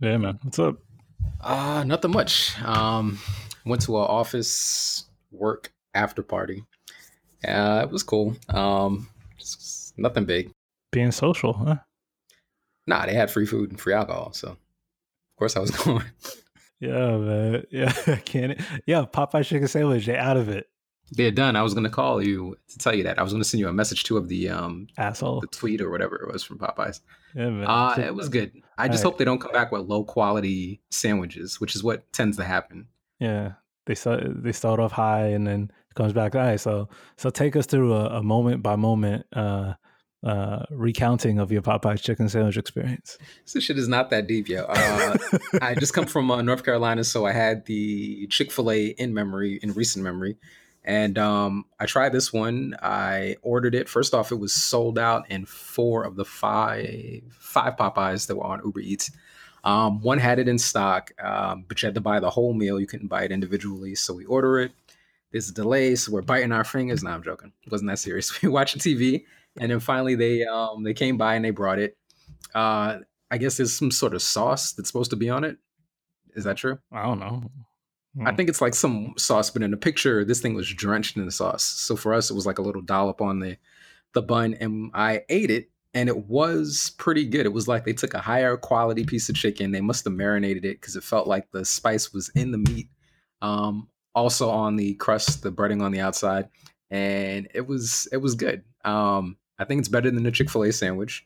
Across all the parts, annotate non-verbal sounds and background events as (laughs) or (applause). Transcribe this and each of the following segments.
Yeah, man. What's up? Uh, nothing much. Um, went to an office work after party. Uh, it was cool. Um, nothing big. Being social, huh? Nah, they had free food and free alcohol, so of course I was (laughs) going. Yeah, man. (laughs) Yeah, can it? Yeah, Popeye chicken sandwich. They out of it, They're done. I was gonna call you to tell you that. I was gonna send you a message too of the um asshole. the tweet or whatever it was from Popeyes. Yeah, man. Uh, So- it was good. I just Alright. hope they don't come back with low quality sandwiches, which is what tends to happen. Yeah, they start they start off high and then it comes back high. So so take us through a, a moment by moment uh, uh, recounting of your Popeye's chicken sandwich experience. This shit is not that deep, yo. Uh, I just come from uh, North Carolina, so I had the Chick Fil A in memory, in recent memory, and um, I tried this one. I ordered it. First off, it was sold out in four of the five five Popeyes that were on Uber Eats. Um, one had it in stock, um, but you had to buy the whole meal. You couldn't buy it individually, so we order it. There's a delay, so we're biting our fingers. No, I'm joking. It wasn't that serious. (laughs) We watching TV, and then finally they um, they came by and they brought it. Uh, I guess there's some sort of sauce that's supposed to be on it. Is that true? I don't know. I think it's like some sauce, but in the picture, this thing was drenched in the sauce. So for us, it was like a little dollop on the the bun, and I ate it, and it was pretty good. It was like they took a higher quality piece of chicken. They must have marinated it because it felt like the spice was in the meat, um, also on the crust, the breading on the outside, and it was it was good. Um, I think it's better than the Chick Fil A sandwich.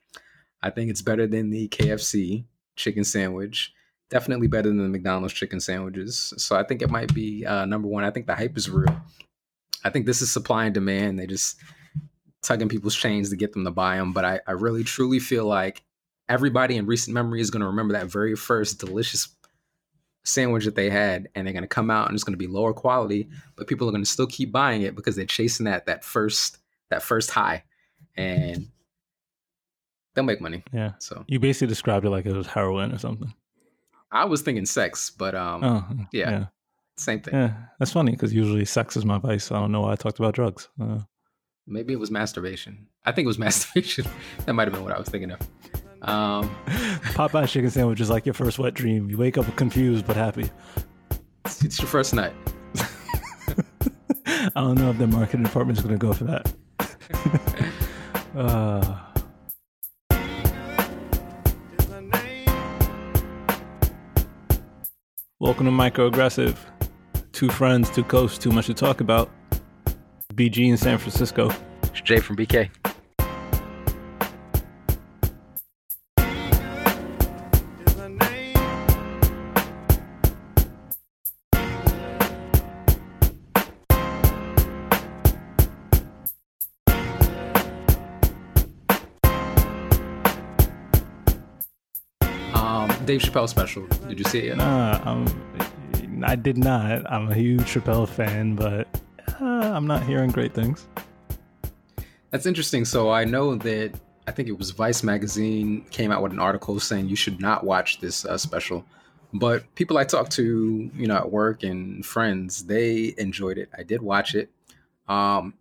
I think it's better than the KFC chicken sandwich definitely better than the McDonald's chicken sandwiches. So I think it might be uh, number one. I think the hype is real. I think this is supply and demand. They just tugging people's chains to get them to buy them. But I, I really truly feel like everybody in recent memory is going to remember that very first delicious sandwich that they had, and they're going to come out and it's going to be lower quality, but people are going to still keep buying it because they're chasing that that first that first high, and they'll make money. Yeah, So you basically described it like it was heroin or something. I was thinking sex, but um, Oh, yeah. yeah, same thing. yeah. That's funny because usually sex is my vice. I don't know why I talked about drugs. Uh, Maybe it was masturbation. I think it was (laughs) masturbation. that might have been what I was thinking of. Um, (laughs) Popeye chicken sandwich is like your first wet dream. You wake up confused but happy. it's, it's your first night. (laughs) I don't know if the marketing department is going to go for that. uh, welcome to Microaggressive. Two friends, two coasts, too much to talk about. BG in San Francisco. It's Jay from BK. Dave Chappelle special. Did you see it yet? Nah, um, I did not. I'm a huge Chappelle fan, but uh, I'm not hearing great things. That's interesting. So I know that I think it was Vice magazine came out with an article saying you should not watch this uh, special. But people I talked to, you know, at work and friends, they enjoyed it. I did watch it. Um,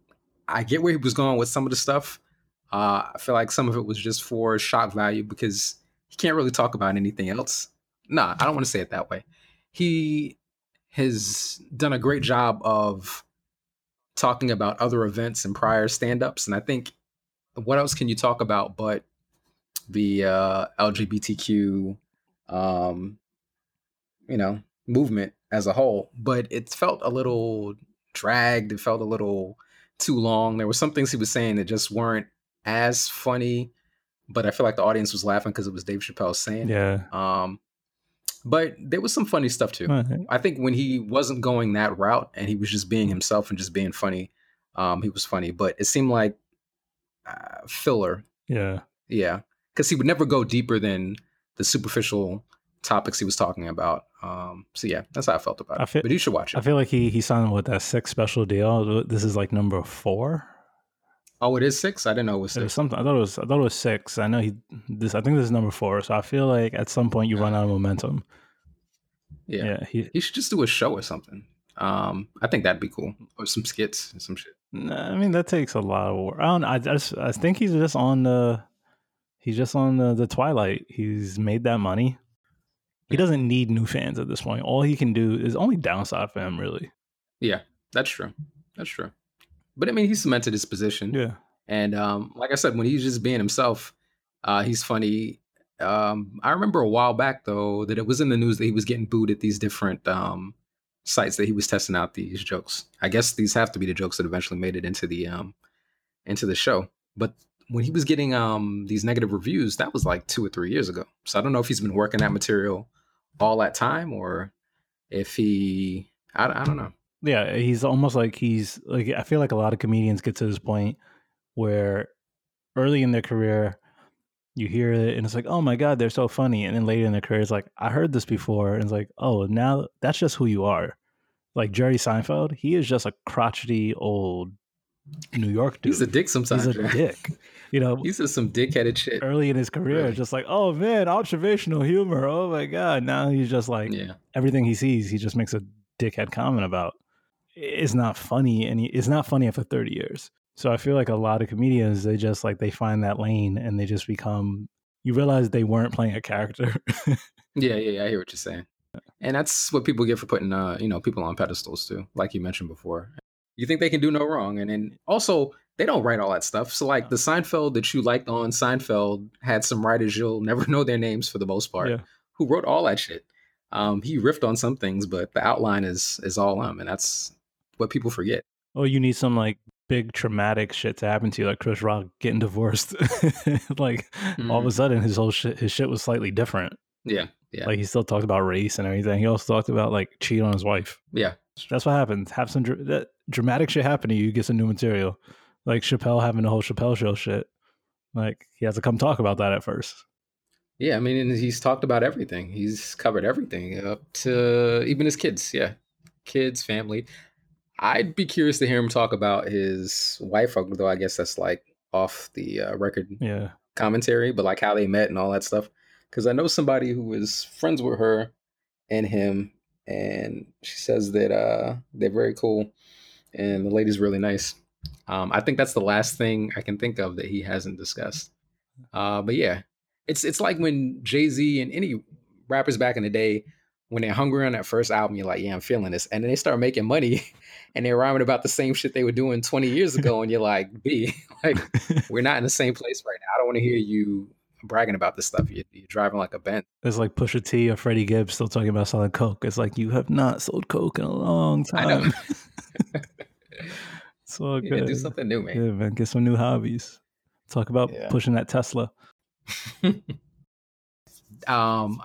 I get where he was going with some of the stuff. Uh, I feel like some of it was just for shock value because he can't really talk about anything else. Nah, I don't want to say it that way. He has done a great job of talking about other events and prior stand-ups and i think what else can you talk about but the uh lgbtq um you know movement as a whole but it felt a little dragged it felt a little too long there were some things he was saying that just weren't as funny but i feel like the audience was laughing because it was dave chappelle saying. Yeah. um but there was some funny stuff too Right. I think when he wasn't going that route and he was just being himself and just being funny, um, he was funny. But it seemed like uh, filler, Yeah. yeah, because he would never go deeper than the superficial topics he was talking about. Um, so yeah, that's how I felt about I it. feel- but you should watch it. I feel like he he signed with that six special deal. This is like number four. Oh, it is six. I didn't know it was It was six. something. I thought it was. I thought it was six. I know he. This. I think this is number four. So I feel like at some point you run out of momentum. Yeah. Yeah. He. he should just do a show or something. Um, I think that'd be cool, or some skits and some shit. Nah, I mean that takes a lot of work. I don't. I just. I think he's just on the. He's just on the, the Twilight. He's made that money. he doesn't need new fans at this point. All he can do is only downside for him, really. Yeah, that's true. That's true. But I mean, he cemented his position. Yeah. And um, like I said, when he's just being himself, uh, he's funny. Um, I remember a while back though that it was in the news that he was getting booed at these different um, sites that he was testing out these jokes. I guess these have to be the jokes that eventually made it into the um, into the show. But when he was getting um, these negative reviews, that was like two or three years ago. So I don't know if he's been working that material all that time or if he, I, I don't know. Yeah, he's almost like he's like I feel like a lot of comedians get to this point where early in their career you hear it and it's like, oh my god, they're so funny, and then later in their career it's like, I heard this before, and it's like, oh, now that's just who you are. Like Jerry Seinfeld, he is just a crotchety old New York dude. He's a dick sometimes. He's a dick. You know, he's just some dickheaded shit early in his career. Really? Just like, oh man, observational humor. Oh my god. Now he's just like, yeah. everything he sees, he just makes a dickhead comment about is not funny and it's not funny after 30 years. So I feel like a lot of comedians, they just like they find that lane and they just become you realize they weren't playing a character. (laughs) yeah, yeah, yeah, I hear what you're saying. And that's what people get for putting uh, you know, people on pedestals too, like you mentioned before. You think they can do no wrong. And then also they don't write all that stuff. So like the Seinfeld that you liked on Seinfeld had some writers you'll (laughs) never know their names for the most part, yeah. who wrote all that shit. Um, he riffed on some things, but the outline is is all him, and that's what people forget. Oh, you need some like big traumatic shit to happen to you, like Chris Rock getting divorced. (laughs) like mm-hmm. all of a mm-hmm. sudden, his whole shit, his shit was slightly different. Yeah, yeah. Like he still talked about race and everything. He also talked about like cheating on his wife. Yeah, that's what happens. Have some dr- that dramatic shit happen to you, you get some new material. Like Chappelle having the whole Chappelle show shit. Like he has to come talk about that at first. Yeah, I mean, he's talked about everything. He's covered everything up to even his kids. Yeah, kids, family. I'd be curious to hear him talk about his wife, though I guess that's like off the uh, record yeah. commentary, but like how they met and all that stuff. Because I know somebody who was friends with her and him, and she says that uh, they're very cool, and the lady's really nice. Um, I think that's the last thing I can think of that he hasn't discussed. Uh, but yeah, it's it's like when Jay Z and any rappers back in the day when they're hungry on that first album, you're like, yeah, I'm feeling this. And then they start making money (laughs) and they're rhyming about the same shit they were doing 20 years ago. And you're like, B, (laughs) like, (laughs) we're not in the same place right now. I don't want to hear you bragging about this stuff. You're, you're driving like a Benz. It's like Pusha T or Freddie Gibbs still talking about selling Coke. It's like, you have not sold Coke in a long time. I know. it's all good. Yeah, do something new, man. Yeah, man. Get some new hobbies. Talk about yeah. pushing that Tesla. um,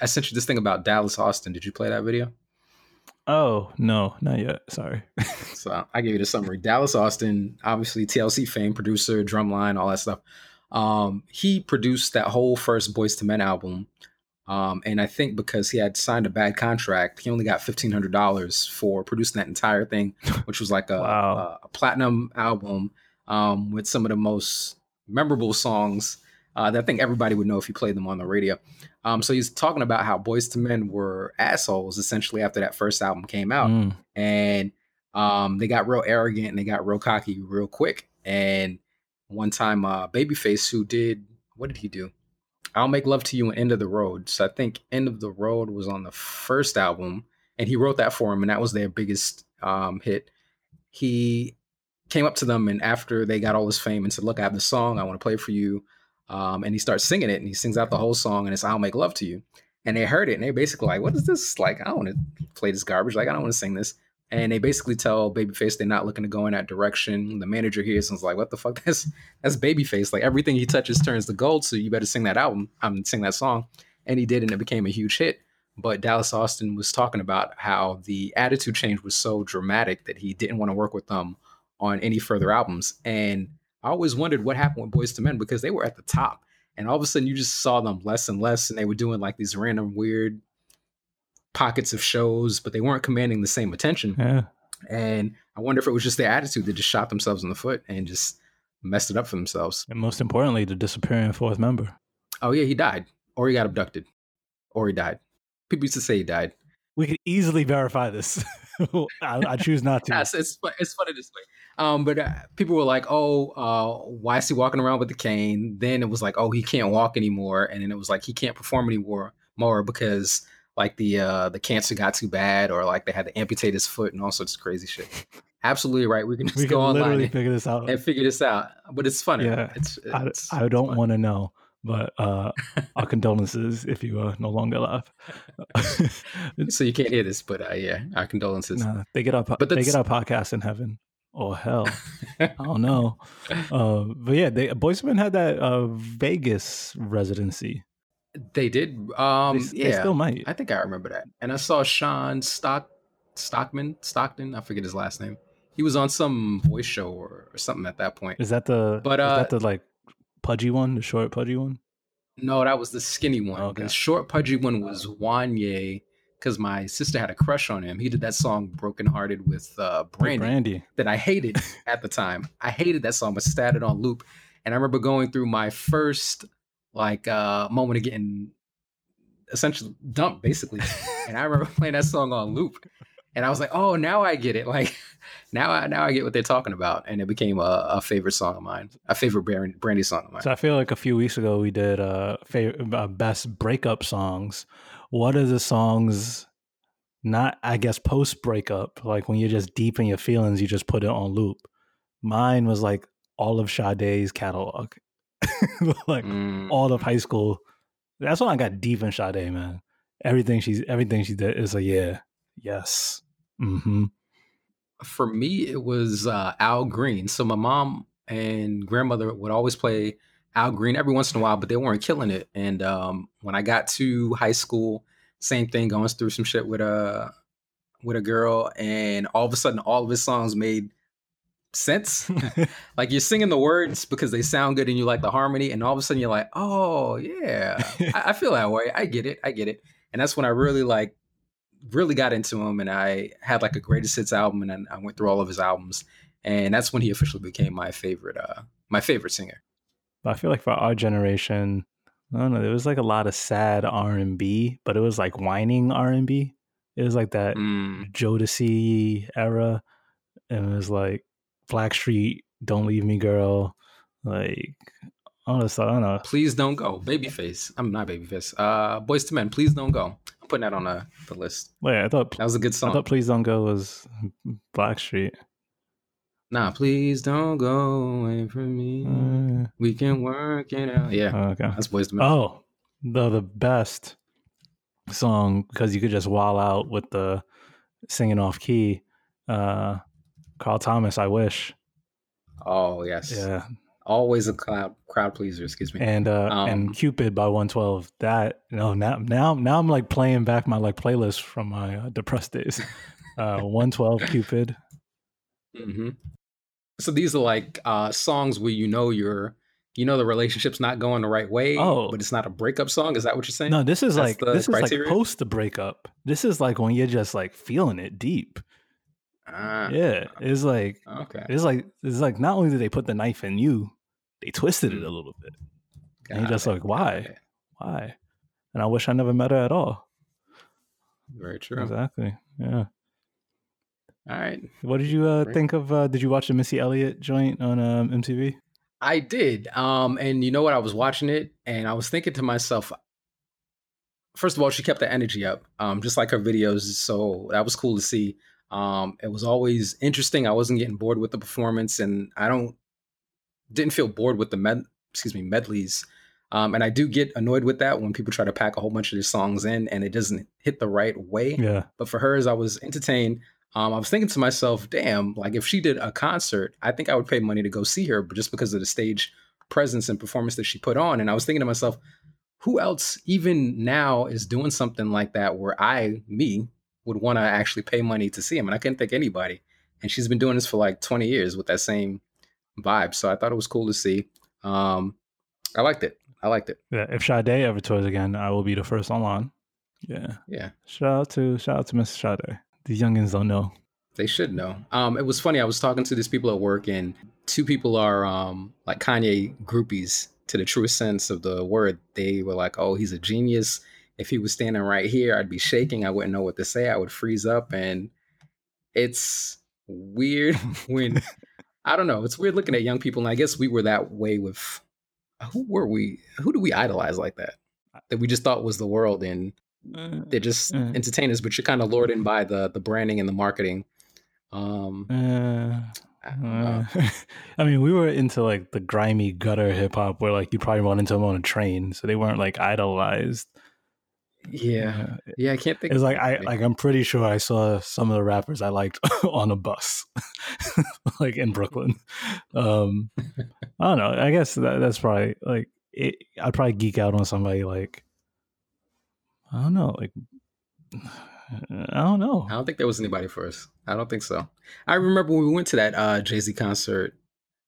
I sent you this thing about Dallas Austin. Did you play that video? Oh no, not yet. Sorry. (laughs) so I gave you the summary. Dallas Austin, obviously TLC fame, producer, drumline, all that stuff. Um, he produced that whole first Boys to Men album. Um, and I think because he had signed a bad contract, he only got fifteen hundred dollars for producing that entire thing, (laughs) which was like a, wow. a, a platinum album um, with some of the most memorable songs uh, that I think everybody would know if you played them on the radio. Um, so he's talking about how Boyz II Men were assholes essentially after that first album came out, mm. and um, they got real arrogant and they got real cocky real quick. And one time, uh, Babyface, who did what did he do? I'll make love to you and End of the Road. So I think End of the Road was on the first album, and he wrote that for him, and that was their biggest um, hit. He came up to them, and after they got all this fame, and said, "Look, I have this song. I want to play for you." Um, and he starts singing it and he sings out the whole song and it's I'll Make Love to You. And they heard it and they're basically like, What is this? Like, I don't want to play this garbage. Like, I don't want to sing this. And they basically tell Babyface they're not looking to go in that direction. The manager hears and is like, What the fuck? (laughs) That's that's Babyface. Like everything he touches turns to gold. So you better sing that album. I'm um, sing that song. And he did, and it became a huge hit. But Dallas Austin was talking about how the attitude change was so dramatic that he didn't want to work with them on any further albums. And I always wondered what happened with Boys to Men because they were at the top, and all of a sudden you just saw them less and less, and they were doing like these random weird pockets of shows, but they weren't commanding the same attention. Yeah. And I wonder if it was just their attitude that just shot themselves in the foot and just messed it up for themselves. And most importantly, the disappearing fourth member. Oh yeah, he died, or he got abducted, or he died. People used to say he died. We could easily verify this. (laughs) I, I, choose not to. Yes, it's it's funny this way. Um, but uh, people were like, "Oh, uh, why is he walking around with the cane?" Then it was like, "Oh, he can't walk anymore," and then it was like he can't perform anymore more because like the uh the cancer got too bad or like they had to amputate his foot and all sorts of crazy shit. (laughs) Absolutely right. We can just we go can online literally and, figure this out. and figure this out. But it's funny. Yeah, It's, I, it's I it's don't want to know, but uh, our (laughs) condolences if you are no longer alive. (laughs) So you can't hear this, but uh, yeah, our condolences. nah, they get our po- But they get our podcast in heaven or hell. (laughs) I don't know. Uh, but yeah, they Boys Men had that uh, Vegas residency. They did. Um, they, s- they yeah, still might. I think I remember that. And I saw Sean Stock Stockman Stockton. I forget his last name. He was on some voice show or, or something at that point. Is that the? But, is uh, that the like pudgy one, the short pudgy one? No, that was the skinny one. Okay. The short pudgy one was Wanye because my sister had a crush on him. He did that song "Broken Hearted" with uh, Brandy, Brandy. that I hated (laughs) at the time. I hated that song, but started on loop. And I remember going through my first like uh moment of getting essentially dumped, basically. and I remember (laughs) playing that song on loop, and I was like, "Oh, now I get it!" (laughs) Like now, I now I get what they're talking about, and it became a, a favorite song of mine, a favorite Brandy, Brandy song of mine. So I feel like a few weeks ago we did uh, fav- uh best breakup songs. What are the songs? Not, I guess, post breakup, like when you're just deep in your feelings, you just put it on loop. Mine was like all of Sade's catalog, (laughs) like Mm. all of high school. That's when I got deep in Sade, man. Everything she's, everything she did is like, yeah, yes, mm-hmm. for me it was uh, al green so my mom and grandmother would always play al green every once in a while but they weren't killing it. And um, when i got to high school same thing going through some shit with a with a girl and all of a sudden all of his songs made sense. (laughs) (laughs) Like you're singing the words because they sound good and you like the harmony and all of a sudden you're like oh yeah. I, I feel that way. I get it. I get it. And that's when i really like really got into him and I had like a greatest hits album and then I went through all of his albums. And that's when he officially became my favorite uh my favorite singer. But I feel like for our generation, I don't know, there was like a lot of sad R and B, but it was like whining R and B. It was like that Mm, Jodeci era, and it was like Blackstreet, "Don't Leave Me, Girl," like stuff. I don't know. please don't go. Babyface. I'm not Babyface. Uh Boys to Men, please don't go. I'm putting that on the, the list. Wait, I thought That was a good song. I thought "Please Don't Go" was Blackstreet. Nah, please don't go away from me. Uh, We can work it out. Yeah, okay. that's Boys to Men. Oh, the the best song because you could just wall out with the singing off key. Uh, Carl Thomas, I wish. Oh, yes. Yeah, Always a crowd crowd pleaser, excuse me. and uh, Um, and Cupid by One Twelve. That no now now now I'm like playing back my like playlist from my uh, depressed days. (laughs) Uh, One Twelve Cupid. Hmm So these are like uh, songs where you know you're, you know, the relationship's not going the right way. Oh. but it's not a breakup song. Is that what you're saying? No, this is That's like this is like post the breakup. This is like when you're just like feeling it deep. Ah, Yeah, it's like Okay. it's like it's like not only did they put the knife in you, they twisted it a little bit. And you're just it, like, why? Why? And I wish I never met her at all. Very true. Exactly. Yeah. All right. What did you uh, think of? Uh, did you watch the Missy Elliott joint on um, MTV? I did. Um, and you know what? I was watching it and I was thinking to myself, first of all, she kept the energy up, um, just like her videos. So that was cool to see. Um, it was always interesting. I wasn't getting bored with the performance, and I don't didn't feel bored with the med, excuse me medleys. Um, and I do get annoyed with that when people try to pack a whole bunch of their songs in and it doesn't hit the right way. Yeah. But for hers, I was entertained. Um, I was thinking to myself, damn, like if she did a concert, I think I would pay money to go see her, but just because of the stage presence and performance that she put on. And I was thinking to myself, who else even now is doing something like that where I, me, would want to actually pay money to see him? And I couldn't think anybody. And she's been doing this for like 20 years with that same vibe. So I thought it was cool to see. Um, I liked it. I liked it. Yeah. If Sade ever tours again, I will be the first online. Yeah. Yeah. Shout out to shout out to Miss Sade. The youngins don't know. They should know. Um, it was funny. I was talking to these people at work, and two people are um, like Kanye groupies to the truest sense of the word. They were like, "Oh, he's a genius. If he was standing right here, I'd be shaking. I wouldn't know what to say. I would freeze up." And it's weird (laughs) when I don't know. It's weird looking at young people, and I guess we were that way with who were we? Who do we idolize like that? that we just thought was the world, and they're just uh, entertainers, but you're kind of lured in by the the branding and the marketing. Um, uh, I uh, (laughs) I mean, we were into like the grimy gutter hip hop where like you probably run into them on a train, so they weren't like idolized. yeah, Uh, yeah, I can't think. It's of like I like I'm pretty sure I saw some of the rappers I liked (laughs) on a bus, (laughs) like in Brooklyn. Um, I don't know. I guess that, that's probably like it, I'd probably geek out on somebody like I don't know, like I don't know. I don't think there was anybody for us. I don't think so. I remember when we went to that uh, Jay Z concert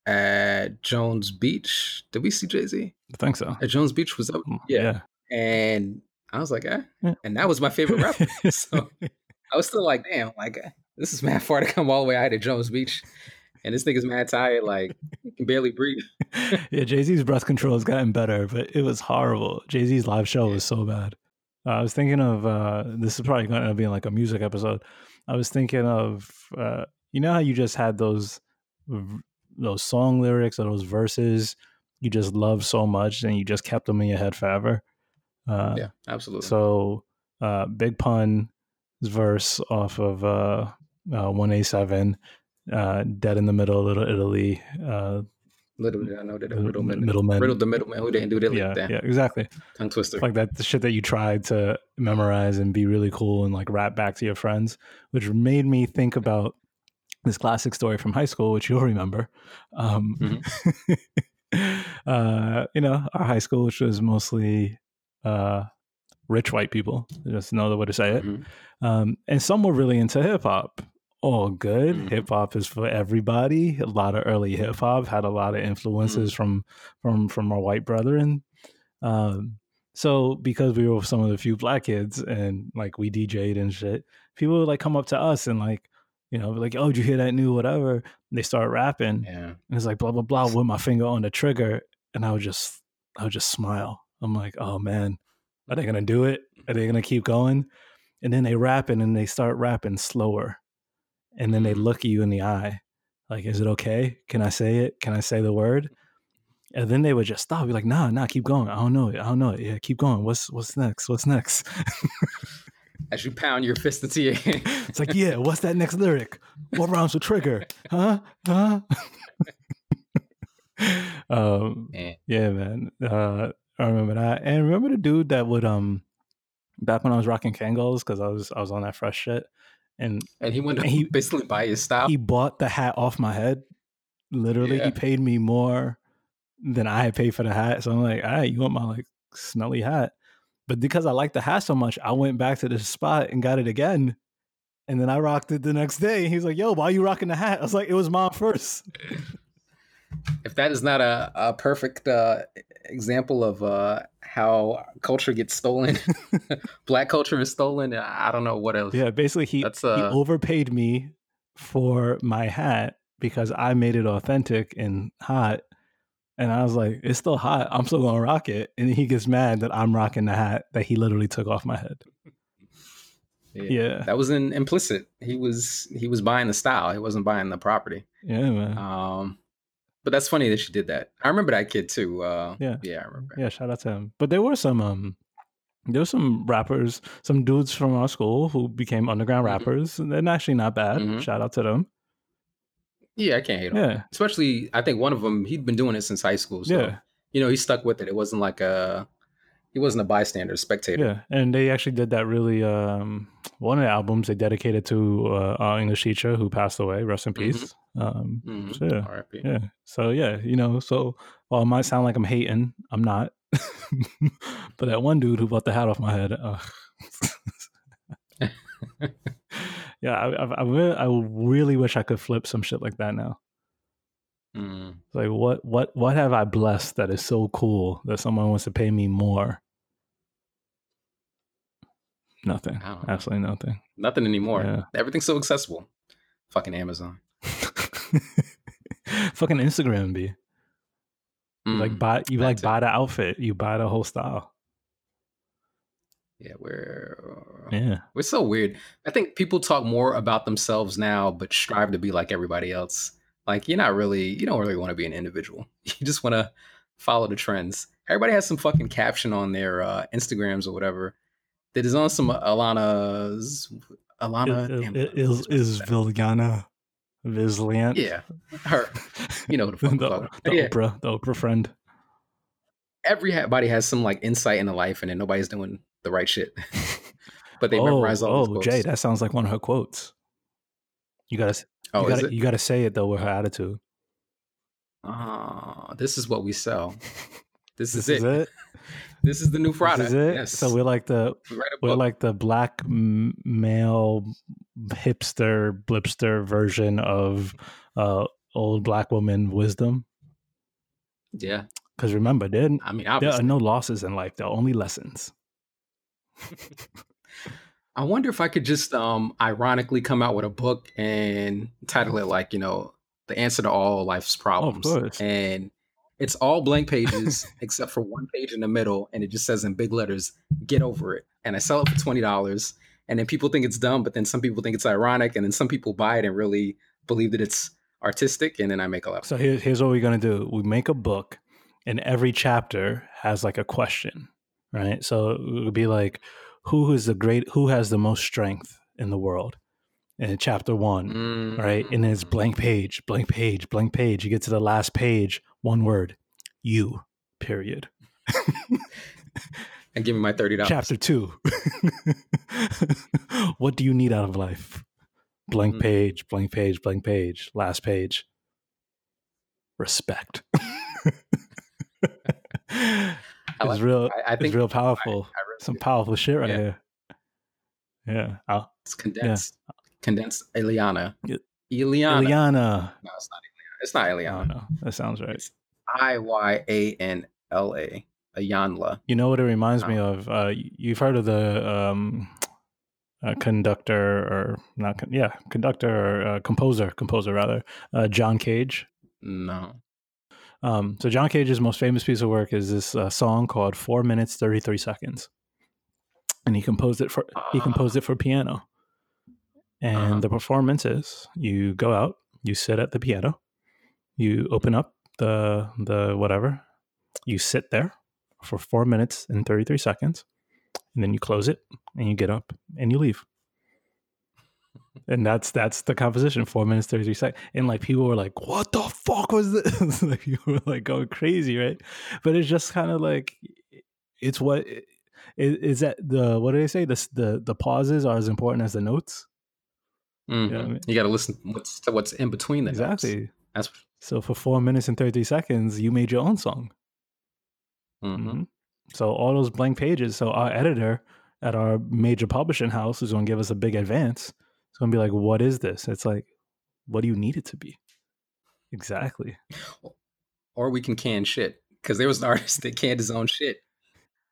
at Jones Beach. Did we see Jay Z I think so. at Jones Beach? Was up, yeah. And I was like, eh. Yeah. And that was my favorite rapper. (laughs) so I was still like, damn, like eh, this is mad far to come all the way out to Jones Beach, and this nigga's mad tired, like he can barely breathe. (laughs) yeah, Jay Z's breath control has gotten better, but it was horrible. Jay Z's live show was so bad. Uh, I was thinking of uh, this is probably going to be like a music episode. I was thinking of uh, you know how you just had those those song lyrics or those verses you just love so much and you just kept them in your head forever. Uh, yeah, absolutely. So uh, Big Pun's verse off of uh, uh, 1A7, uh, Dead in the Middle, Little Italy. Little did I know that a Little- riddle man, Middleman. riddle the middleman who didn't do that. yeah, like that. yeah, exactly. Tongue twister. Like that the shit that you tried to memorize and be really cool and like rap back to your friends, which made me think about this classic story from high school, which you'll remember. Um, (laughs) uh, you know, our high school, which was mostly uh, rich white people, just another way to say it. Mhm. Um, and some were really into hip hop. All good. Mhm. Hip hop is for everybody. A lot of early hip hop had a lot of influences from from from our white brethren. Um, so because we were some of the few black kids and like we DJ'd and shit, people would like come up to us and like, you know, like, oh, did you hear that new whatever? And they start rapping. Yeah. And it's like blah blah blah with my finger on the trigger, and I would just I would just smile. I'm like, oh man, are they gonna do it? Are they gonna keep going? And then they rapping and they start rapping slower, and then they look you in the eye, like, is it okay? Can I say it? Can I say the word? And then they would just stop, be like, nah, nah, keep going. I don't know it. I don't know it. Yeah, keep going. What's what's next? What's next? (laughs) As you pound your fist into your hand. It's like, yeah, what's that next lyric? What rhymes with trigger? Huh? Huh? (laughs) um, Man. yeah, man. Uh, I remember that. And remember the dude that would um back when I was rocking Kangol because I was I was on that fresh shit. And And he went to he- basically buy his style. he bought the hat off my head. Literally, Yeah. he paid me more than I had paid for the hat. So I'm like, all right, you want my like smelly hat. But because I liked the hat so much, I went back to the spot and got it again. And then I rocked it the next day. He's like, yo, why are you rocking the hat? I was like, it was mine first. (laughs) if that is not a, a perfect uh, example of uh, how culture gets stolen, (laughs) (laughs) black culture is stolen. I don't know what else. Yeah, basically he That's, he uh, overpaid me for my hat because I made it authentic and hot. And I was like, it's still hot. I'm still gonna rock it. And he gets mad that I'm rocking the hat that he literally took off my head. (laughs) Yeah. that was an implicit. He was he was buying the style. He wasn't buying the property. Yeah, man. Um, but that's funny that she did that. I remember that kid too. Uh, Yeah. yeah, I remember. Yeah, shout out to him. But there were some um there were some rappers, some dudes from our school who became underground Mhm. rappers. And they're actually not bad. Mhm. Shout out to them. Yeah, I can't hate on. Yeah. Especially, I think one of them he'd been doing it since high school. So, Yeah. you know, he stuck with it. It wasn't like a he wasn't a bystander, a spectator. Yeah, and they actually did that really. Um, one of the albums they dedicated to uh, our English teacher who passed away. Rest in Mhm. peace. Um, Mhm. so yeah, R.I.P. yeah. So yeah, you know. So while it might sound like I'm hating, I'm not. (laughs) but that one dude who bought the hat off my head. Uh, (laughs) yeah, I, I, I, really, I really wish I could flip some shit like that now. Mm. Like what what what have I blessed that is so cool that someone wants to pay me more? Nothing. I don't know. Absolutely nothing. Nothing anymore. Yeah. Everything's so accessible. Fucking Amazon. (laughs) Fucking Instagram be You like Mm. buy you like too. buy the outfit, you buy the whole style. yeah, we're Yeah. we're so weird. I think people talk more about themselves now, but strive to be like everybody else. Like you're not really, you don't really want to be an individual. (laughs) You just want to follow the trends. Everybody has some fucking caption on their uh, Instagrams or whatever that is on some Alana's Alana. Is, is, what's is that? Vilgana Visliant? yeah, her. You know the (laughs) the, the Yeah, Oprah, the Oprah friend. everybody has some like insight into life, and then nobody's doing the right shit. (laughs) but they oh, memorize all oh. Jay, that sounds like one of her quotes. You gotta, oh, you gotta, you gotta say it though with her attitude. Ah, this is what we sell. This, (laughs) This is, is it. it. This is the new product. This is it. Yes. So we're like the we're like the black male hipster blipster version of uh, old black woman wisdom. yeah. Because remember, there, I mean, there are no losses in life. There are only lessons. (laughs) I wonder if I could just um ironically come out with a book and title it like, you know, the answer to all life's problems. course. And it's all blank pages (laughs) except for one page in the middle and it just says in big letters, get over it. And I sell it for twenty dollars. And then people think it's dumb, but then some people think it's ironic, and then some people buy it and really believe that it's artistic, and then I make a lot. So here, here's what we're gonna do: we make a book, and every chapter has like a question, right? So it would be like, who is the great? Who has the most strength in the world? In chapter one, Mm, right? And then it's blank page, blank page, blank page. You get to the last page, one word, you. Period. and give me my thirty dollars. Chapter two. (laughs) what do you need out of life? Blank Mm. page, blank page, blank page. Last page. Respect. I (laughs) it's real. I, I it's think real powerful. I really Some do. powerful shit right Yeah. here. Yeah. I'll, It's condensed. Condensed Eliana. Yeah. Eliana. Ileana. No, it's not Eliana. It's not Oh, Eliana. no, that sounds right. It's I Y A N L A. Ayanla. You know what it reminds Oh. me of? Uh, you've heard of the um, uh, conductor, or not? Con- yeah, conductor or uh, composer, composer rather. Uh, John Cage. No. Um, so John Cage's most famous piece of work is this uh, song called Four Minutes Thirty Three Seconds, and he composed it for he composed it for piano. And Uh-huh. the performance is you go out, you sit at the piano, you open up the the whatever, you sit there for four minutes and thirty three seconds, and then you close it and you get up and you leave. (laughs) And that's that's the composition, four minutes thirty three seconds. And like people were like, "What the fuck was this?" (laughs) like people were like going crazy, right? But it's just kind of like it's what is, is that the what do they say? The the the pauses are as important as the notes. Mhm. Yeah, I mean- you got to listen what's to what's in between the notes. exactly. That's So for four minutes and thirty seconds, you made your own song. mhm. Mhm. So all those blank pages. So our editor at our major publishing house is going to give us a big advance. It's going to be like, "What is this?" It's like, "What do you need it to be?" Exactly. or we can can shit because there was an (laughs) artist that canned his own shit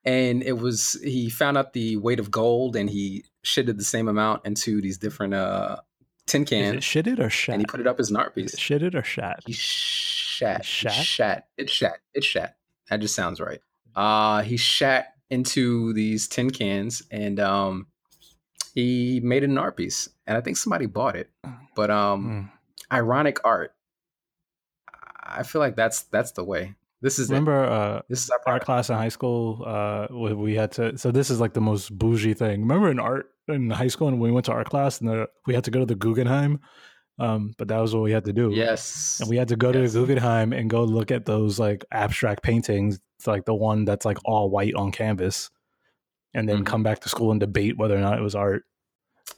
and it was he found out the weight of gold and he shitted the same amount into these different uh tin can. Is it shitted or shat? and he put it up as an art Is piece it shitted or shat? he shat Shat? shat shat it shat it shat that just sounds right uh he shat into these tin cans and um he made it an art piece and i think somebody bought it but um Mm. ironic art i feel like that's that's the way this is it. Remember uh, This is our art class in high school uh we had to so this is like the most bougie thing remember in art in high school and we went to art class and the, we had to go to the guggenheim um but that was what we had to do Yes. and we had to go Yes. to the guggenheim and go look at those like abstract paintings like the one that's like all white on canvas and then Mhm. come back to school and debate whether or not it was art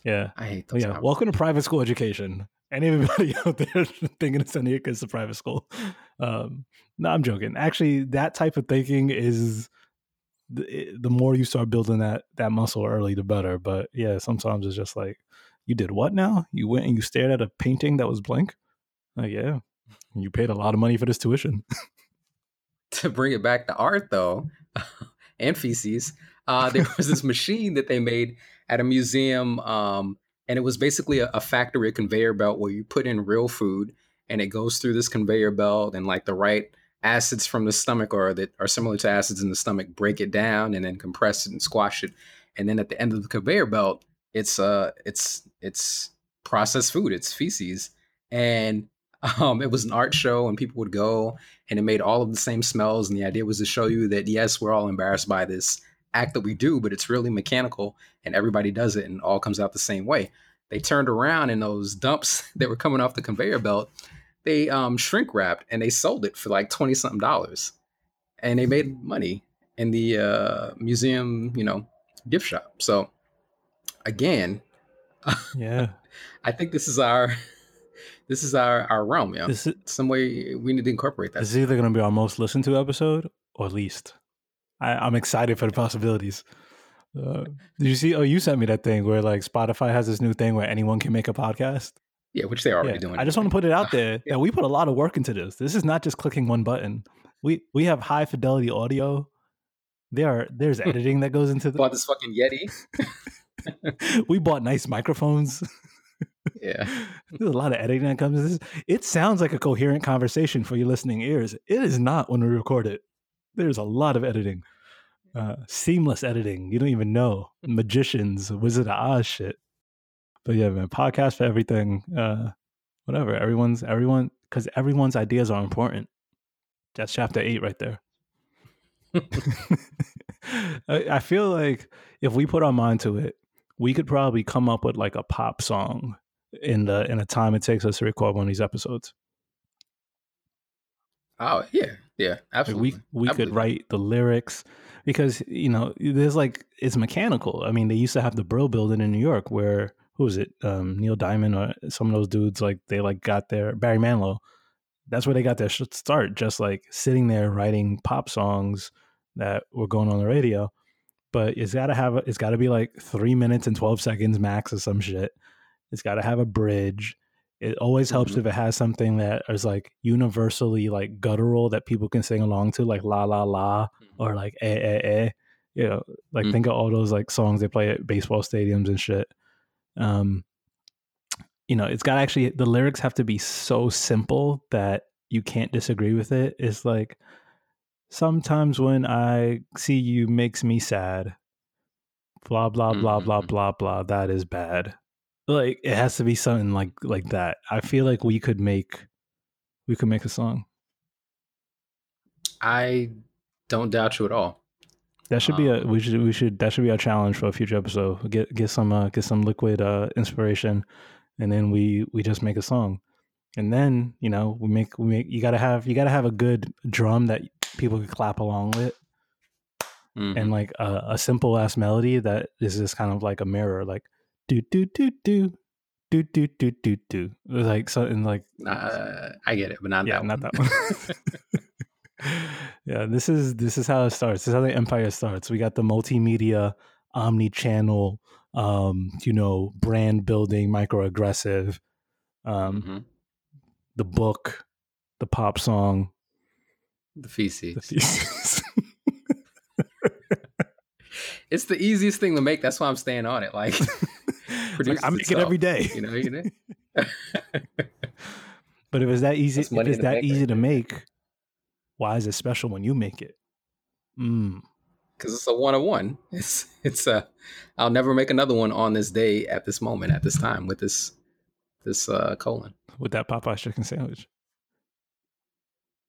yeah I hate those. yeah times. welcome to private school education anybody (laughs) out there (laughs) thinking it's any is a private school um no i'm joking actually that type of thinking is the, the more you start building that that muscle early the better. But yeah sometimes it's just like you did what now? You went and you stared at a painting that was blank? Like yeah. You paid a lot of money for this tuition. (laughs) To bring it back to art though, (laughs) and feces, uh, there (laughs) was this machine that they made at a museum, um, and it was basically a, a factory, a conveyor belt where you put in real food, and it goes through this conveyor belt, and like the right acids from the stomach or that are similar to acids in the stomach break it down and then compress it and squash it, and then at the end of the conveyor belt, it's uh, it's it's processed food, it's feces, and (laughs) Um, it was an art show, and people would go, and it made all of the same smells. And the idea was to show you that yes, we're all embarrassed by this act that we do, but it's really mechanical, and everybody does it, and all comes out the same way. They turned around, and those dumps (laughs) that were coming off the conveyor belt, they um, shrink wrapped, and they sold it for like twenty something dollars, and they made money in the uh, museum, you know, gift shop. So again, yeah, (laughs) I think this is our (laughs) this is our our realm. Yeah, this is some way we need to incorporate that. this is either going to be our most listened to episode or least. I, I'm excited for the possibilities. Uh, did you see? Oh, you sent me that thing where like Spotify has this new thing where anyone can make a podcast. Yeah, which they are already Yeah, doing. I just want to put it out there (laughs) that we put a lot of work into this. This is not just clicking one button. We we have high fidelity audio. There are there's (laughs) editing that goes into the. bought this fucking Yeti. (laughs) we bought nice microphones. Yeah, There's a lot of editing that comes. This. It sounds like a coherent conversation for your listening ears. It is not when we record it. There's a lot of editing, uh, seamless editing. You don't even know magicians, Wizard of Oz shit. But yeah, man, podcast for everything. Uh, whatever. Everyone's everyone because everyone's ideas are important. That's chapter eight right there. (laughs) I, I feel like if we put our mind to it, we could probably come up with like a pop song in the in the time it takes us to record one of these episodes. Oh yeah, yeah, Like absolutely. we we I could write the lyrics because you know there's like it's mechanical. I mean, they used to have the Brill Building in New York where who was it? Um, Neil Diamond or some of those dudes like they like got their Barry Manilow. That's where they got their start, just like sitting there writing pop songs that were going on the radio. But it's got to have a, it's got to be like three minutes and twelve seconds max or some shit. It's got to have a bridge. It always helps Mhm. if it has something that is like universally like guttural that people can sing along to, like la la la or like eh eh eh. You know, like Mhm. think of all those like songs they play at baseball stadiums and shit. Um, you know, it's got actually the lyrics have to be so simple that you can't disagree with it. It's like sometimes when I see you makes me sad. Blah blah blah blah Mhm. blah blah. That is bad. Like it has to be something like like that. I feel like we could make we could make a song. I don't doubt you at all. That should be a Um, we should we should that should be our challenge for a future episode. Get get some uh, get some liquid uh, inspiration, and then we we just make a song, and then you know we make we make you gotta have you gotta have a good drum that people can clap along with, Mhm. and like a, a simple ass melody that is just kind of like a mirror, like do do do do do do do do do like something like Uh, I get it, but not yeah that not one. that (laughs) one. (laughs) (laughs) yeah, this is this is how it starts. This is how the empire starts. We got the multimedia, omni-channel, um, you know, brand building, microaggressive, um, Mhm. the book, the pop song, The feces. the thesis. (laughs) It's the easiest thing to make. That's why I'm staying on it. Like, (laughs) like, I make it every day. you know, you know. But if it's that easy, if it's that easy to make, why is it special when you make it? Mm. because it's a one on one. It's it's a. I'll never make another one on this day at this moment at this time with this this uh colon. With that Popeye chicken sandwich.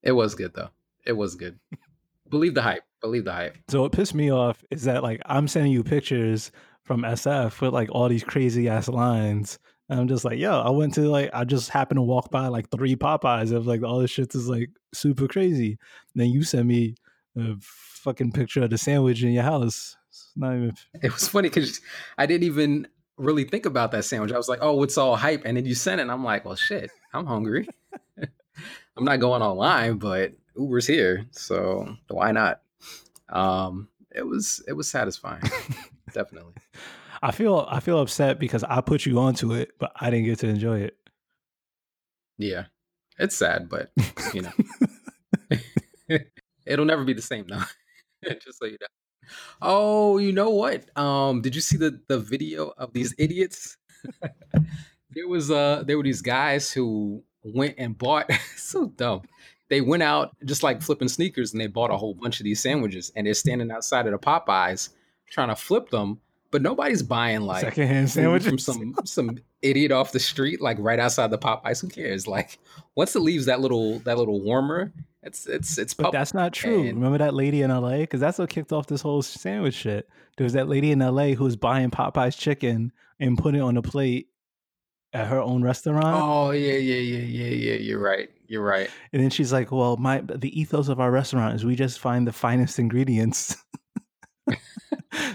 It was good though. It was good. (laughs) Believe the hype. Believe the hype. So what pissed me off is that like I'm sending you pictures from SF with like all these crazy ass lines. And I'm just like, yo, I went to like I just happened to walk by like three Popeyes of like all this shit is like super crazy. And then you sent me a fucking picture of the sandwich in your house. It's not even It was funny because I didn't even really think about that sandwich. I was like, oh, it's all hype, and then you sent it. and I'm like, well, shit, I'm hungry. (laughs) I'm not going online, but Uber's here, so why not? Um, it was it was satisfying, (laughs) definitely. I feel I feel upset because I put you onto it, but I didn't get to enjoy it. Yeah, it's sad, but you know, (laughs) (laughs) it'll never be the same now. (laughs) Just so you know. Oh, you know what? Um, did you see the the video of these idiots? there was uh there were these guys who went and bought so dumb. They went out just like flipping sneakers and they bought a whole bunch of these sandwiches and they're standing outside of the Popeyes trying to flip them but nobody's buying like Secondhand sandwiches. from some some idiot off the street, like right outside the Popeyes. Who cares? Like once it leaves that little that little warmer, it's it's it's But that's not true. and- Remember that lady in LA? Because that's what kicked off this whole sandwich shit. There was that lady in LA who was buying Popeye's chicken and putting it on a plate at her own restaurant. Oh yeah, yeah, yeah, yeah, yeah. You're right. You're right. And then she's like, "Well, my the ethos of our restaurant is we just find the finest ingredients." (laughs)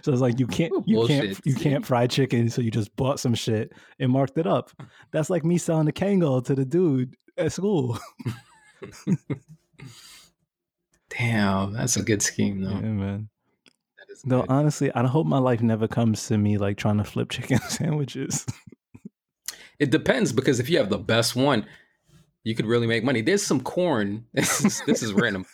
so it's like you can't you can't you can't fry chicken, so you just bought some shit and marked it up. That's like me selling the Kangol to the dude at school. (laughs) Damn, that's a good scheme though. Yeah, man. That is Though good. honestly, I hope my life never comes to me like trying to flip chicken (laughs) sandwiches. It depends because if you have the best one, you could really make money. There's some corn. (laughs) This is this is random.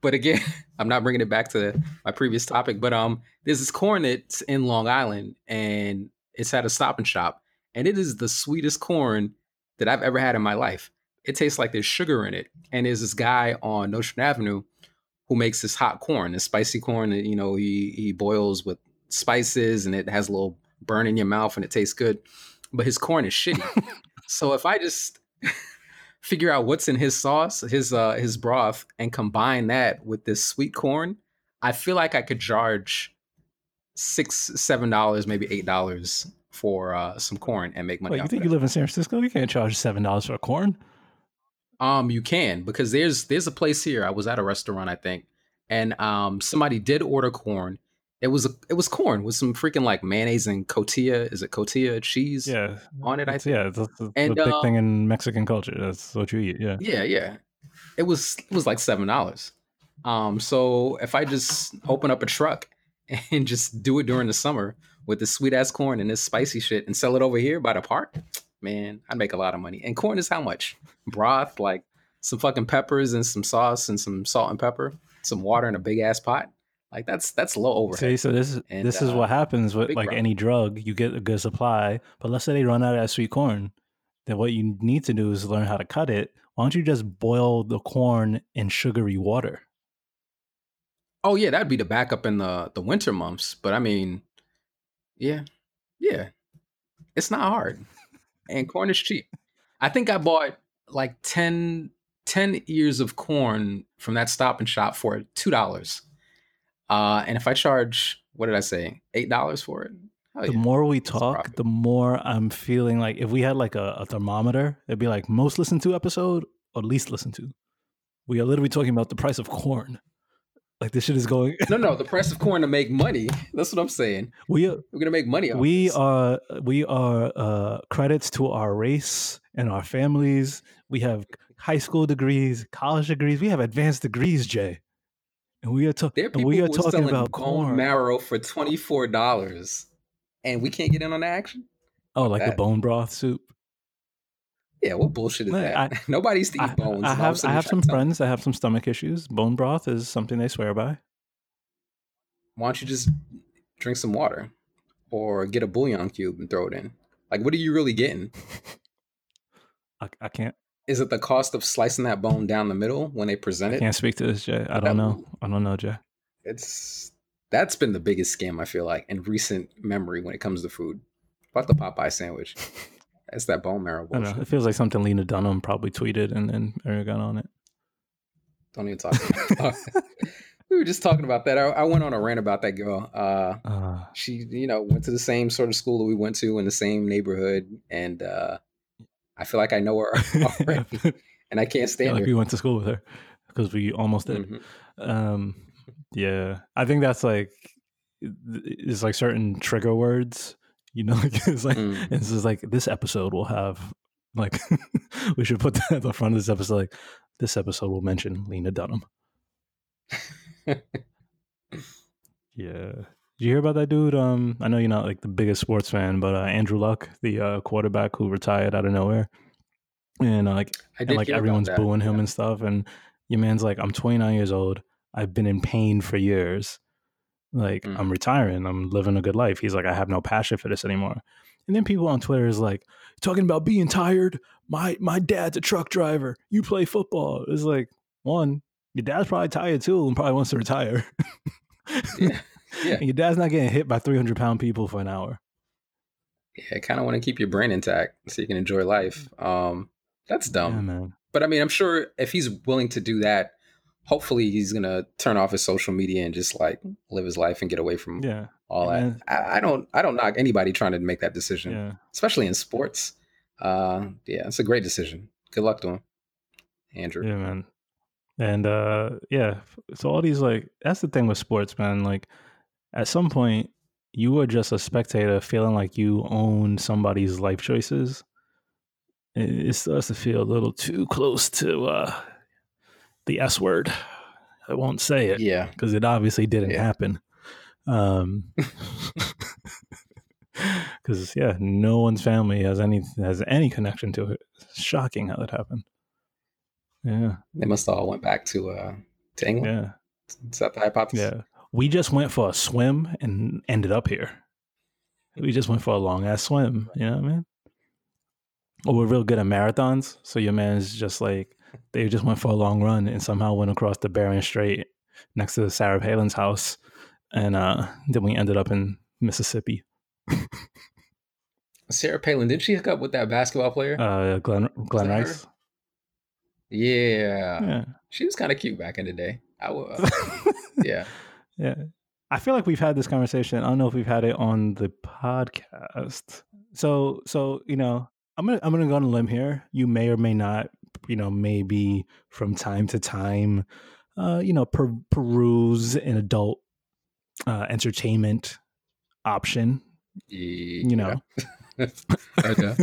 But again, (laughs) I'm not bringing it back to my previous topic. But um, there's this corn that's in Long Island, and it's at a Stop and Shop, and it is the sweetest corn that I've ever had in my life. It tastes like there's sugar in it, and there's this guy on Nostrand Avenue who makes this hot corn, this spicy corn that you know he he boils with spices, and it has a little burn in your mouth, and it tastes good. But his corn is shitty. (laughs) so if I just (laughs) figure out what's in his sauce, his uh his broth, and combine that with this sweet corn, I feel like I could charge six, seven dollars, maybe eight dollars for uh some corn and make money. Wait, you think you live in San Francisco? You can't charge seven dollars for corn. Um, you can because there's there's a place here. I was at a restaurant, I think, and um somebody did order corn. It was a it was corn with some freaking like mayonnaise and cotija. Is it cotija cheese? Yeah, On it, I It's- think. yeah, that's the, And, the big uh, thing in Mexican culture. That's what you eat. Yeah, Yeah, yeah. It was it was like seven dollars. Um, so if I just open up a truck (laughs) and just do it during the summer with this sweet ass corn and this spicy shit and sell it over here by the park, man, I'd make a lot of money. And corn is how much? Broth, like some fucking peppers and some sauce and some salt and pepper, some water in a big ass pot. Like that's that's low overhead. See, so this is And, this is uh, what happens with like problem. any drug. You get a good supply, but let's say they run out of that sweet corn. Then what you need to do is learn how to cut it. Why don't you just boil the corn in sugary water? Oh yeah, that'd be the backup in the the winter months. But I mean, yeah, yeah, it's not hard, and corn is cheap. I think I bought like 10, 10 ears of corn from that Stop and Shop for two dollars. Uh, and if I charge, what did I say, eight dollars for it? The yeah. more we talk, the more I'm feeling like if we had like a, a thermometer, it'd be like most listened to episode or least listened to. We are literally talking about the price of corn. Like this shit is going. no, no, the price of (laughs) corn to make money. That's what I'm saying. we are We're gonna make money. We this. are we are uh, credits to our race and our families. We have high school degrees, college degrees. We have advanced degrees, Jay. And we are, ta- There and we are talking selling about bone corn. marrow for twenty four dollars, and we can't get in on the action. oh, like the bone broth soup. Yeah, what bullshit is No, that? I- (laughs) Nobody used to eat bones. I and all of a have I have some friends that have some stomach issues. Bone broth is something they swear by. Why don't you just drink some water, or get a bouillon cube and throw it in? Like, what are you really getting? (laughs) I, I can't Is it the cost of slicing that bone down the middle when they present it? I can't speak to this, Jay. I don't know. I don't know, Jay. It's that's been the biggest scam I feel like in recent memory when it comes to food. Fuck the Popeye sandwich. It's that bone marrow I don't know. It feels like something Lena Dunham probably tweeted and then Eric got on it. Don't even talk. About (laughs) we were just talking about that. I, I went on a rant about that girl. Uh, Uh, she you know went to the same sort of school that we went to in the same neighborhood and uh i feel like i know her (laughs) (laughs) already and i can't stand like her we went to school with her because we almost did. Mhm. Um, yeah, I think that's like it's like certain trigger words. You know, (laughs) like, it's like Mm. it's just like this episode will have like we should put that at the front of this episode. Like this episode will mention Lena Dunham. Yeah. Did you hear about that dude? Um, I know you're not like the biggest sports fan, but uh, Andrew Luck, the uh, quarterback who retired out of nowhere, and uh, like i and like everyone's booing him yeah. and stuff. And your man's like, I'm 29 years old. I've been in pain for years. Like Mhm. I'm retiring. I'm living a good life. He's like, I have no passion for this anymore. And then people on Twitter is like, talking about being tired. My my dad's a truck driver. You play football. It's like one, your dad's probably tired too and probably wants to retire. Yeah. (laughs) Yeah. And your dad's not getting hit by 300 pound people for an hour. Yeah, I kind of want to keep your brain intact so you can enjoy life. Um, that's dumb. Yeah, man. But I mean, I'm sure if he's willing to do that, hopefully he's gonna turn off his social media and just like live his life and get away from Yeah. all that. I, I don't I don't knock anybody trying to make that decision, Yeah. especially in sports. Uh, yeah, it's a great decision. Good luck to him, Andrew. Yeah, man. And uh yeah, so all these like that's the thing with sports, man. Like at some point you are just a spectator feeling like you own somebody's life choices. It, it starts to feel a little too close to uh the S word. I won't say it Yeah, because it obviously didn't Yeah. happen. Um (laughs) because yeah, no one's family has any has any connection to it. It's shocking how that happened. Yeah, they must all went back to uh to England. yeah. Is that the hypothesis? Yeah. We just went for a swim and ended up here. We just went for a long ass swim. You know what I mean? Or we're real good at marathons. So your man's just like, they just went for a long run and somehow went across the Bering Strait next to Sarah Palin's house. And uh, then we ended up in Mississippi. (laughs) Sarah Palin did she hook up with that basketball player? Uh, Glen, Glen that her? Rice. yeah. Yeah. she was kind of cute back in the day. I will. (laughs) yeah. Yeah. I feel like we've had this conversation. I don't know if we've had it on the podcast. So, so you know, I'm gonna I'm gonna go on a limb here. You may or may not, you know, maybe from time to time, uh, you know, per- peruse an adult uh, entertainment option. You know, (laughs) okay.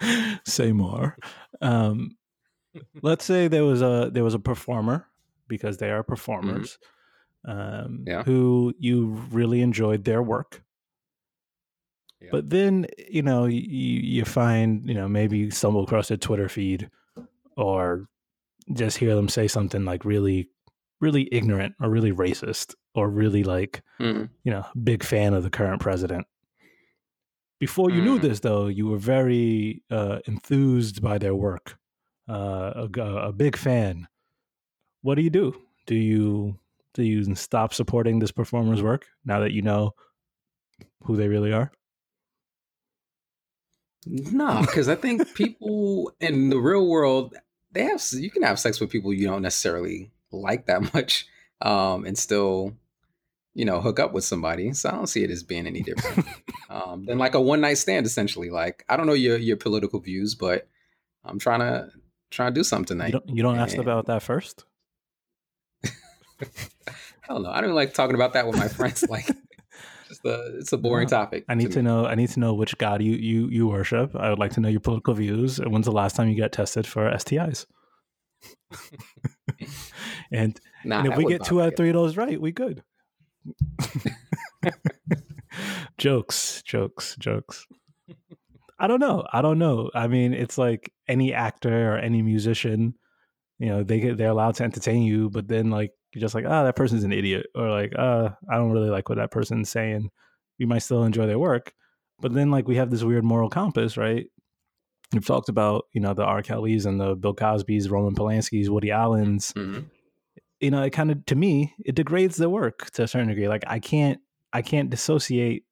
(laughs) say more. Um, let's say there was a there was a performer because they are performers um, Yeah. who you really enjoyed their work. Yeah. But then you know you, you find you know maybe you stumble across a Twitter feed or just hear them say something like really really ignorant or really racist or really like Mhm. you know big fan of the current president. Before you knew Mm. this, though, you were very uh, enthused by their work, uh, a, a big fan. What do you do? Do you do you stop supporting this performer's work now that you know who they really are? No, because I think people in the real world they have you can have sex with people you don't necessarily like that much, um, and still, you know, hook up with somebody. So I don't see it as being any different (laughs) um, than like a one night stand. Essentially, like I don't know your your political views, but I'm trying to trying to do something tonight. You don't you don't ask about that first. Hell no, I don't like talking about that with my friends. (laughs) Like, just a, it's a boring No, topic. I need to me. know. I need to know which god you you you worship. I would like to know your political views. And when's the last time you got tested for STIs? (laughs) and Nah, and if we get two out of three of those right, we good. (laughs) jokes, jokes, jokes. I don't know. I don't know. I mean, it's like any actor or any musician, you know, they get they're allowed to entertain you, but then like you're just like, oh, that person's an idiot, or like, uh, I don't really like what that person's saying. You might still enjoy their work, but then like we have this weird moral compass, right? We've talked about you know the R. Kellys and the Bill Cosby's, Roman Polanski's, Woody Allen's, Mhm. you know, it kind of to me it degrades the work to a certain degree. Like I can't I can't dissociate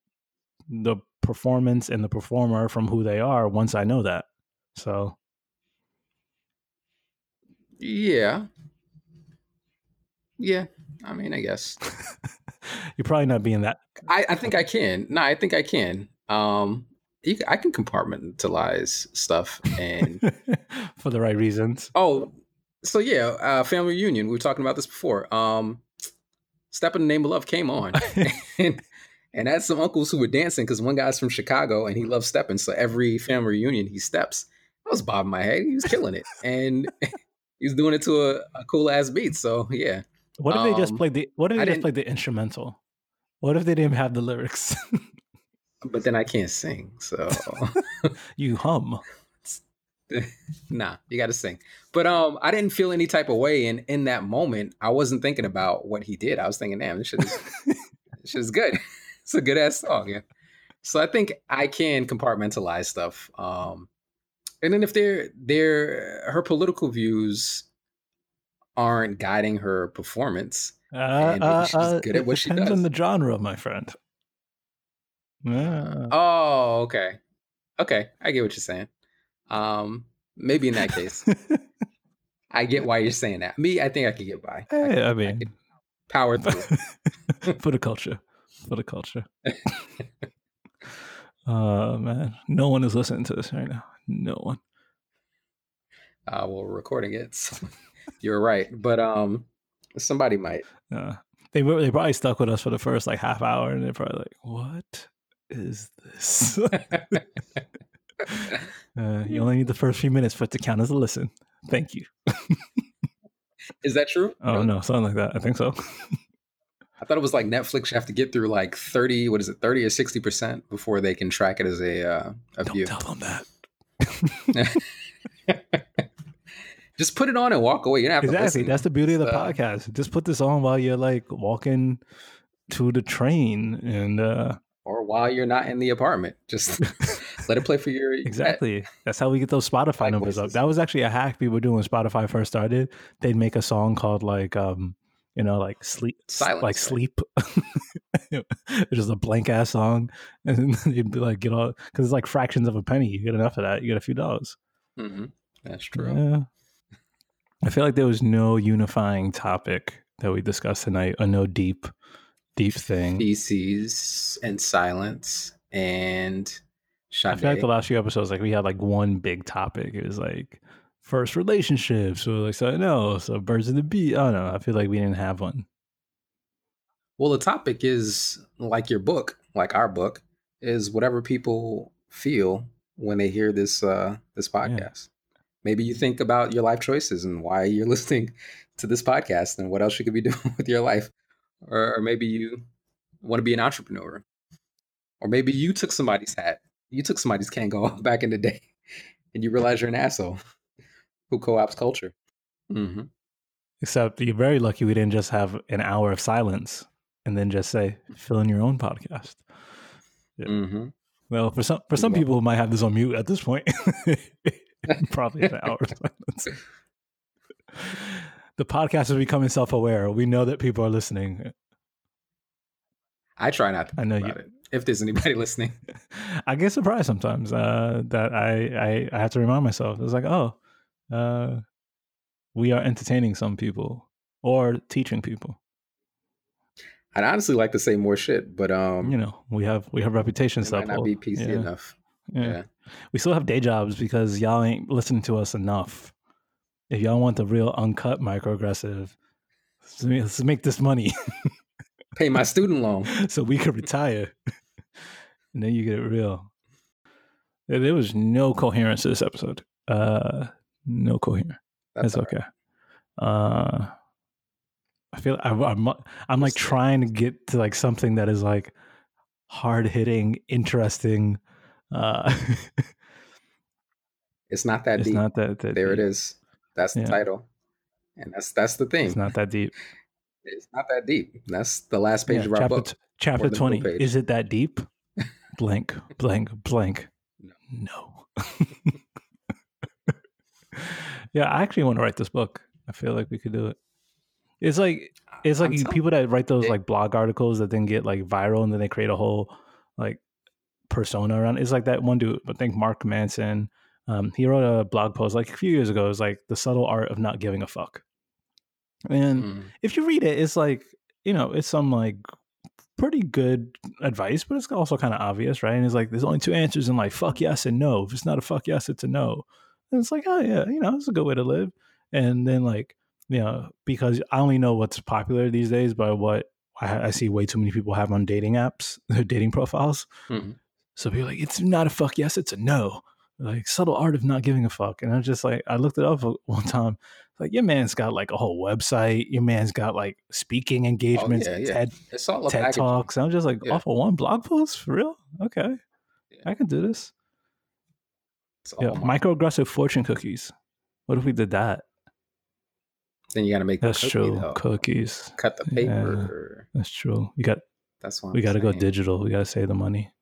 the performance and the performer from who they are once I know that. So Yeah. Yeah. I mean, I guess. (laughs) you're probably not being that. I, I think I can. No, I think I can. Um, you, I can compartmentalize stuff. And (laughs) for the right reasons. oh, so yeah, uh, family reunion. We were talking about this before. Um, Step in the Name of Love came on, (laughs) and and had some uncles who were dancing because one guy's from Chicago and he loves stepping. So every family reunion, he steps. I was bobbing my head. He was killing it, and he was doing it to a, a cool ass beat. So yeah, What if they just Um, played the What if I they just played the instrumental? What if they didn't have the lyrics? but then I can't sing, so. (laughs) you hum. (laughs) nah, you got to sing. But um, I didn't feel any type of way, and in that moment, I wasn't thinking about what he did. I was thinking, damn, this shit is, this shit is good. (laughs) it's a good ass song, yeah. So I think I can compartmentalize stuff. Um, and then if they're they're her political views aren't guiding her performance, Uh, uh, she's uh, good at what she depends on the genre, my friend. Yeah. Oh, okay. Okay, I get what you're saying. Um, maybe in that case, (laughs) I get why you're saying that. Me, I think I could get by. I could, I I mean, could power through. (laughs) for the culture, for the culture. (laughs) Oh man, no one is listening to this right now. No one. Uh, well, we're recording it. so you're right, but um, somebody might. Uh, they were- they probably stuck with us for the first like half hour, and they're probably like, "What is this?" (laughs) (laughs) uh, you only need the first few minutes for it to count as a listen. Thank you. Is that true? (laughs) Oh no, something like that. I think so. I thought it was like Netflix. You have to get through like thirty. What is it? Thirty or sixty percent before they can track it as a uh, a Don't view. tell them that. Just put it on and walk away. You don't have to Exactly. That's the beauty of the uh, podcast. Just put this on while you're like walking to the train, and uh, or while you're not in the apartment, just (laughs) let it play for your Exactly. That's how we get those Spotify numbers up. That was actually a hack people were doing when Spotify first started. They'd make a song called like um, you know, like sleep Silence, like right? sleep. (laughs) just a blank ass song. (laughs) And they'd be like, get all because it's like fractions of a penny. You get enough of that, you get a few dollars. hmm That's true. Yeah. I feel like there was no unifying topic that we discussed tonight, or no deep, deep thing. Feces and silence and I feel like the last few episodes, like we had like one big topic. It was like first relationships or like something else, or birds of the bee. I don't know. I feel like we didn't have one. Well, the topic is like your book, like our book, is whatever people feel when they hear this uh this podcast. Maybe you think about your life choices and why you're (laughs) listening to this podcast and what else you could be (laughs) doing with your life. Or, or maybe you want to be an entrepreneur. Or maybe you took somebody's hat. You took somebody's Kangol (laughs) back in the day and you realize you're an asshole who co-ops culture. hmm Except you're very lucky we didn't just have an hour of silence and then just say fill in your own podcast. Yeah. hmm Well, for some for some people who might have this on mute at this point, (laughs) probably an hour silence. The podcast is becoming self aware. We know that people are listening. I try not to I know you- it. If there's anybody (laughs) listening. (laughs) I get surprised sometimes uh, that I, I I have to remind myself. It's like, oh, uh, we are entertaining some people or teaching people. I'd honestly like to say more shit, but um, You know, we have we have reputations might not be PC yeah, enough. yeah. Yeah. We still have day jobs because y'all ain't listening to us enough. If y'all want the real uncut microaggressive, let's make- this money (laughs) Pay my student loan. so we could retire, and then you get it real. There was no coherence to this episode. Uh, no coherence. That's That's all right. okay. Uh, I feel I, I'm I'm like trying to get to like something that is like hard hitting, interesting. Uh, (laughs) It's not that it's deep. not that, that there it deep. is. That's the Yeah. title. And that's that's the thing. It's not that deep. It's not that deep. That's the last page Yeah, of our chapter book. t- chapter More than full twenty. Is it that deep? (laughs) blank, blank, blank. No. No. (laughs) yeah, I actually want to write this book. I feel like we could do it. It's like it's like I'm you, telling- people that write those like blog articles that then get like viral and then they create a whole like persona around. It's like that one dude, I think Mark Manson. Um, he wrote a blog post like a few years ago. It was like the subtle art of not giving a fuck. And Mm. if you read it, it's like you know, it's some like pretty good advice, but it's also kind of obvious, right? And it's like there's only two answers in like fuck yes and no. If it's not a fuck yes, it's a no. And it's like, oh yeah, you know, it's a good way to live. And then like you know, because I only know what's popular these days by what I, I see way too many people have on dating apps, (laughs) their dating profiles. Mhm. So people are like, it's not a fuck yes, it's a no. Like subtle art of not giving a fuck. And I was just like, I looked it up (laughs) one time. Like your man's got like a whole website. Your man's got like speaking oh, engagements, Oh, yeah, yeah. TED It's all TED talks. I'm just like Yeah. off of one blog post for real. Okay. I can do this. Yeah, microaggressive fortune cookies. What if we did that? Then you got to make the That's cookie, true. though. Cookies. Cut the paper. That's true. We got That's what we got to go digital. We got to save the money.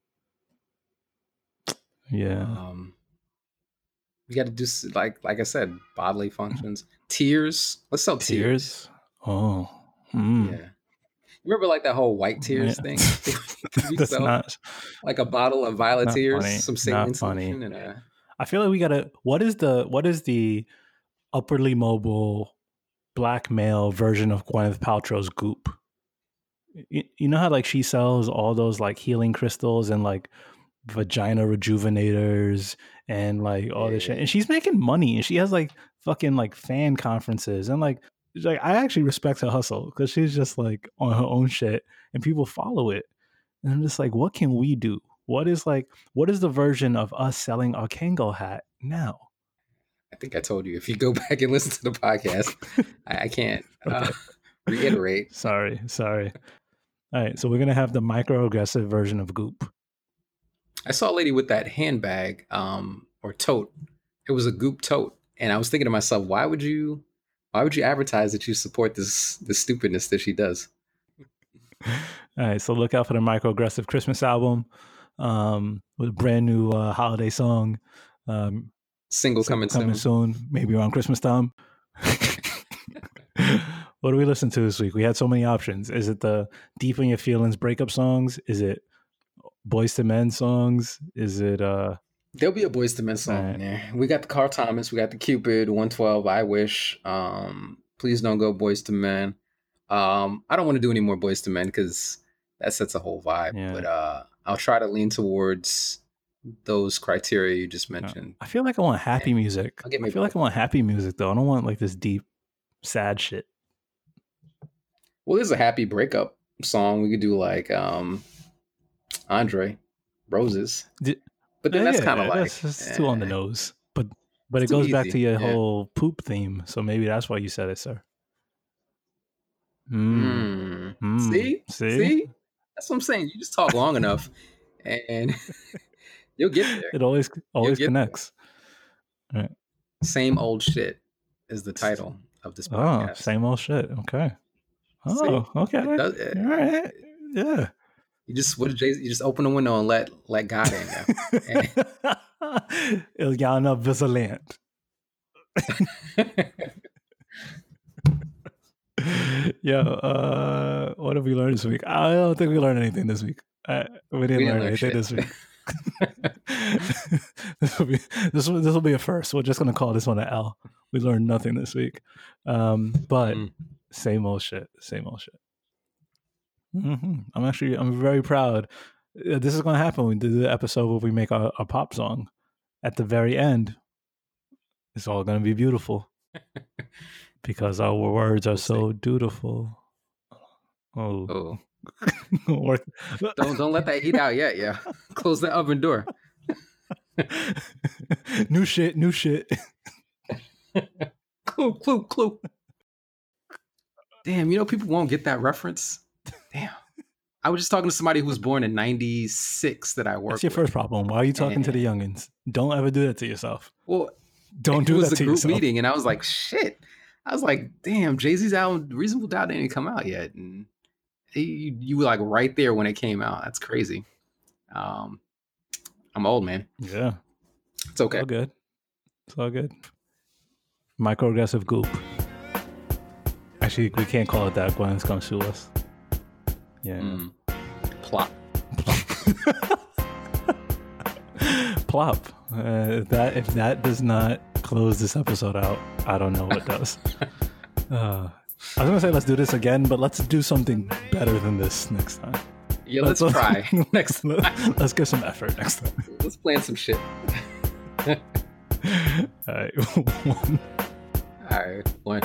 Yeah. Um, we got to do like like I said, bodily functions. Tears. Let's sell tears. Tears. Oh, Mm. Yeah. Remember like that whole white tears Yeah. thing? (laughs) (laughs) That's sell not. like a bottle of violet tears, funny. some saline solution, and a I feel like we gotta. What is the what is the upwardly mobile black male version of Gwyneth Paltrow's Goop? You, you know how like she sells all those like healing crystals and like vagina rejuvenators and like all this shit, and she's making money and she has like fucking like fan conferences and like like I actually respect her hustle because she's just like on her own shit and people follow it. And I'm just like, what can we do? What is like, what is the version of us selling our Kangol hat now? I think I told you if you go (laughs) back and listen to the podcast, (laughs) I, I can't uh, reiterate. Sorry, sorry. All right, so we're gonna have the microaggressive version of Goop. I saw a lady with that handbag um, or tote. It was a goop tote, and I was thinking to myself, why would you, why would you advertise that you support this this stupidness that she does? (laughs) All right, so look out for the microaggressive Christmas album um, with a brand new uh, holiday song. Um, Single so coming, coming soon. soon, maybe around Christmas time. (laughs) (laughs) what do we listen to this week? We had so many options. Is it the deep in your feelings breakup songs? Is it Boyz II Men songs? Is it uh There'll be a Boyz II Men song Alright. in there. We got the Carl Thomas, we got the Cupid, 112, I Wish. Um, Please Don't Go Boyz II Men. Um, I don't want to do any more Boyz II Men because that sets a whole vibe. Yeah. But uh, I'll try to lean towards those criteria you just mentioned. I feel like I want happy music. I'll get feel like I want happy music though. I don't want like this deep sad shit. Well, there's a happy breakup song. We could do like um, Andre, Roses. Di- but then Yeah, that's kind of like that's, that's too on the eh, nose. But but It's it goes back to your yeah. whole poop theme. So maybe that's why you said it, sir. Mm. mm. See? See? See? That's what I'm saying. You just talk long enough, and (laughs) you'll get there. It always always connects. Same old shit is the title of this Oh, same old shit. Okay. See? Oh, okay. It does- it- All right. Yeah. You just what did Jay? You just open the window and let let God in there. Iyanla Vanzant. Yo, uh, what have we learned this week? I don't think we learned anything this week. Uh, we didn't We didn't learn learn anything shit. this week. (laughs) this will be this will, this will be a first. We're just gonna call this one an L. We learned nothing this week, um, but Mm. same old shit. Same old shit. Hmm I'm actually I'm very proud. Uh, This is gonna happen. We do the episode where we make our, our pop song. At the very end, it's all gonna be beautiful (laughs) because our words are so dutiful. Oh, oh, (laughs) Worth- (laughs) don't don't let that heat out yet. Yeah, close the oven door. new shit, new shit. Clue, clue, clue. Damn, you know people won't get that reference. Damn. I was just talking to somebody who was born in '96 that I work That's your with. first problem. Why are you talking to the youngins? Don't ever do that to yourself. Well, Don't do that. it do was that a group yourself. meeting, and I was like, "Shit!" I was like, "Damn, Jay Z's album Reasonable Doubt didn't even come out yet," and you, you were like right there when it came out. That's crazy. Um, I'm old, man. Yeah, It's okay. it's all good. It's all good. Microaggressive goop. Actually, we can't call it that. Gwen's gonna sue us. Yeah. Mm. Plop. (laughs) Plop. Uh, if that if that does not close this episode out, I don't know what does. (laughs) uh, I was gonna say let's do this again, but let's do something better than this next time. Yeah, let's Let's- try (laughs) next time. Let's give some effort next time. Let's plan some shit. All right. One. All right, one.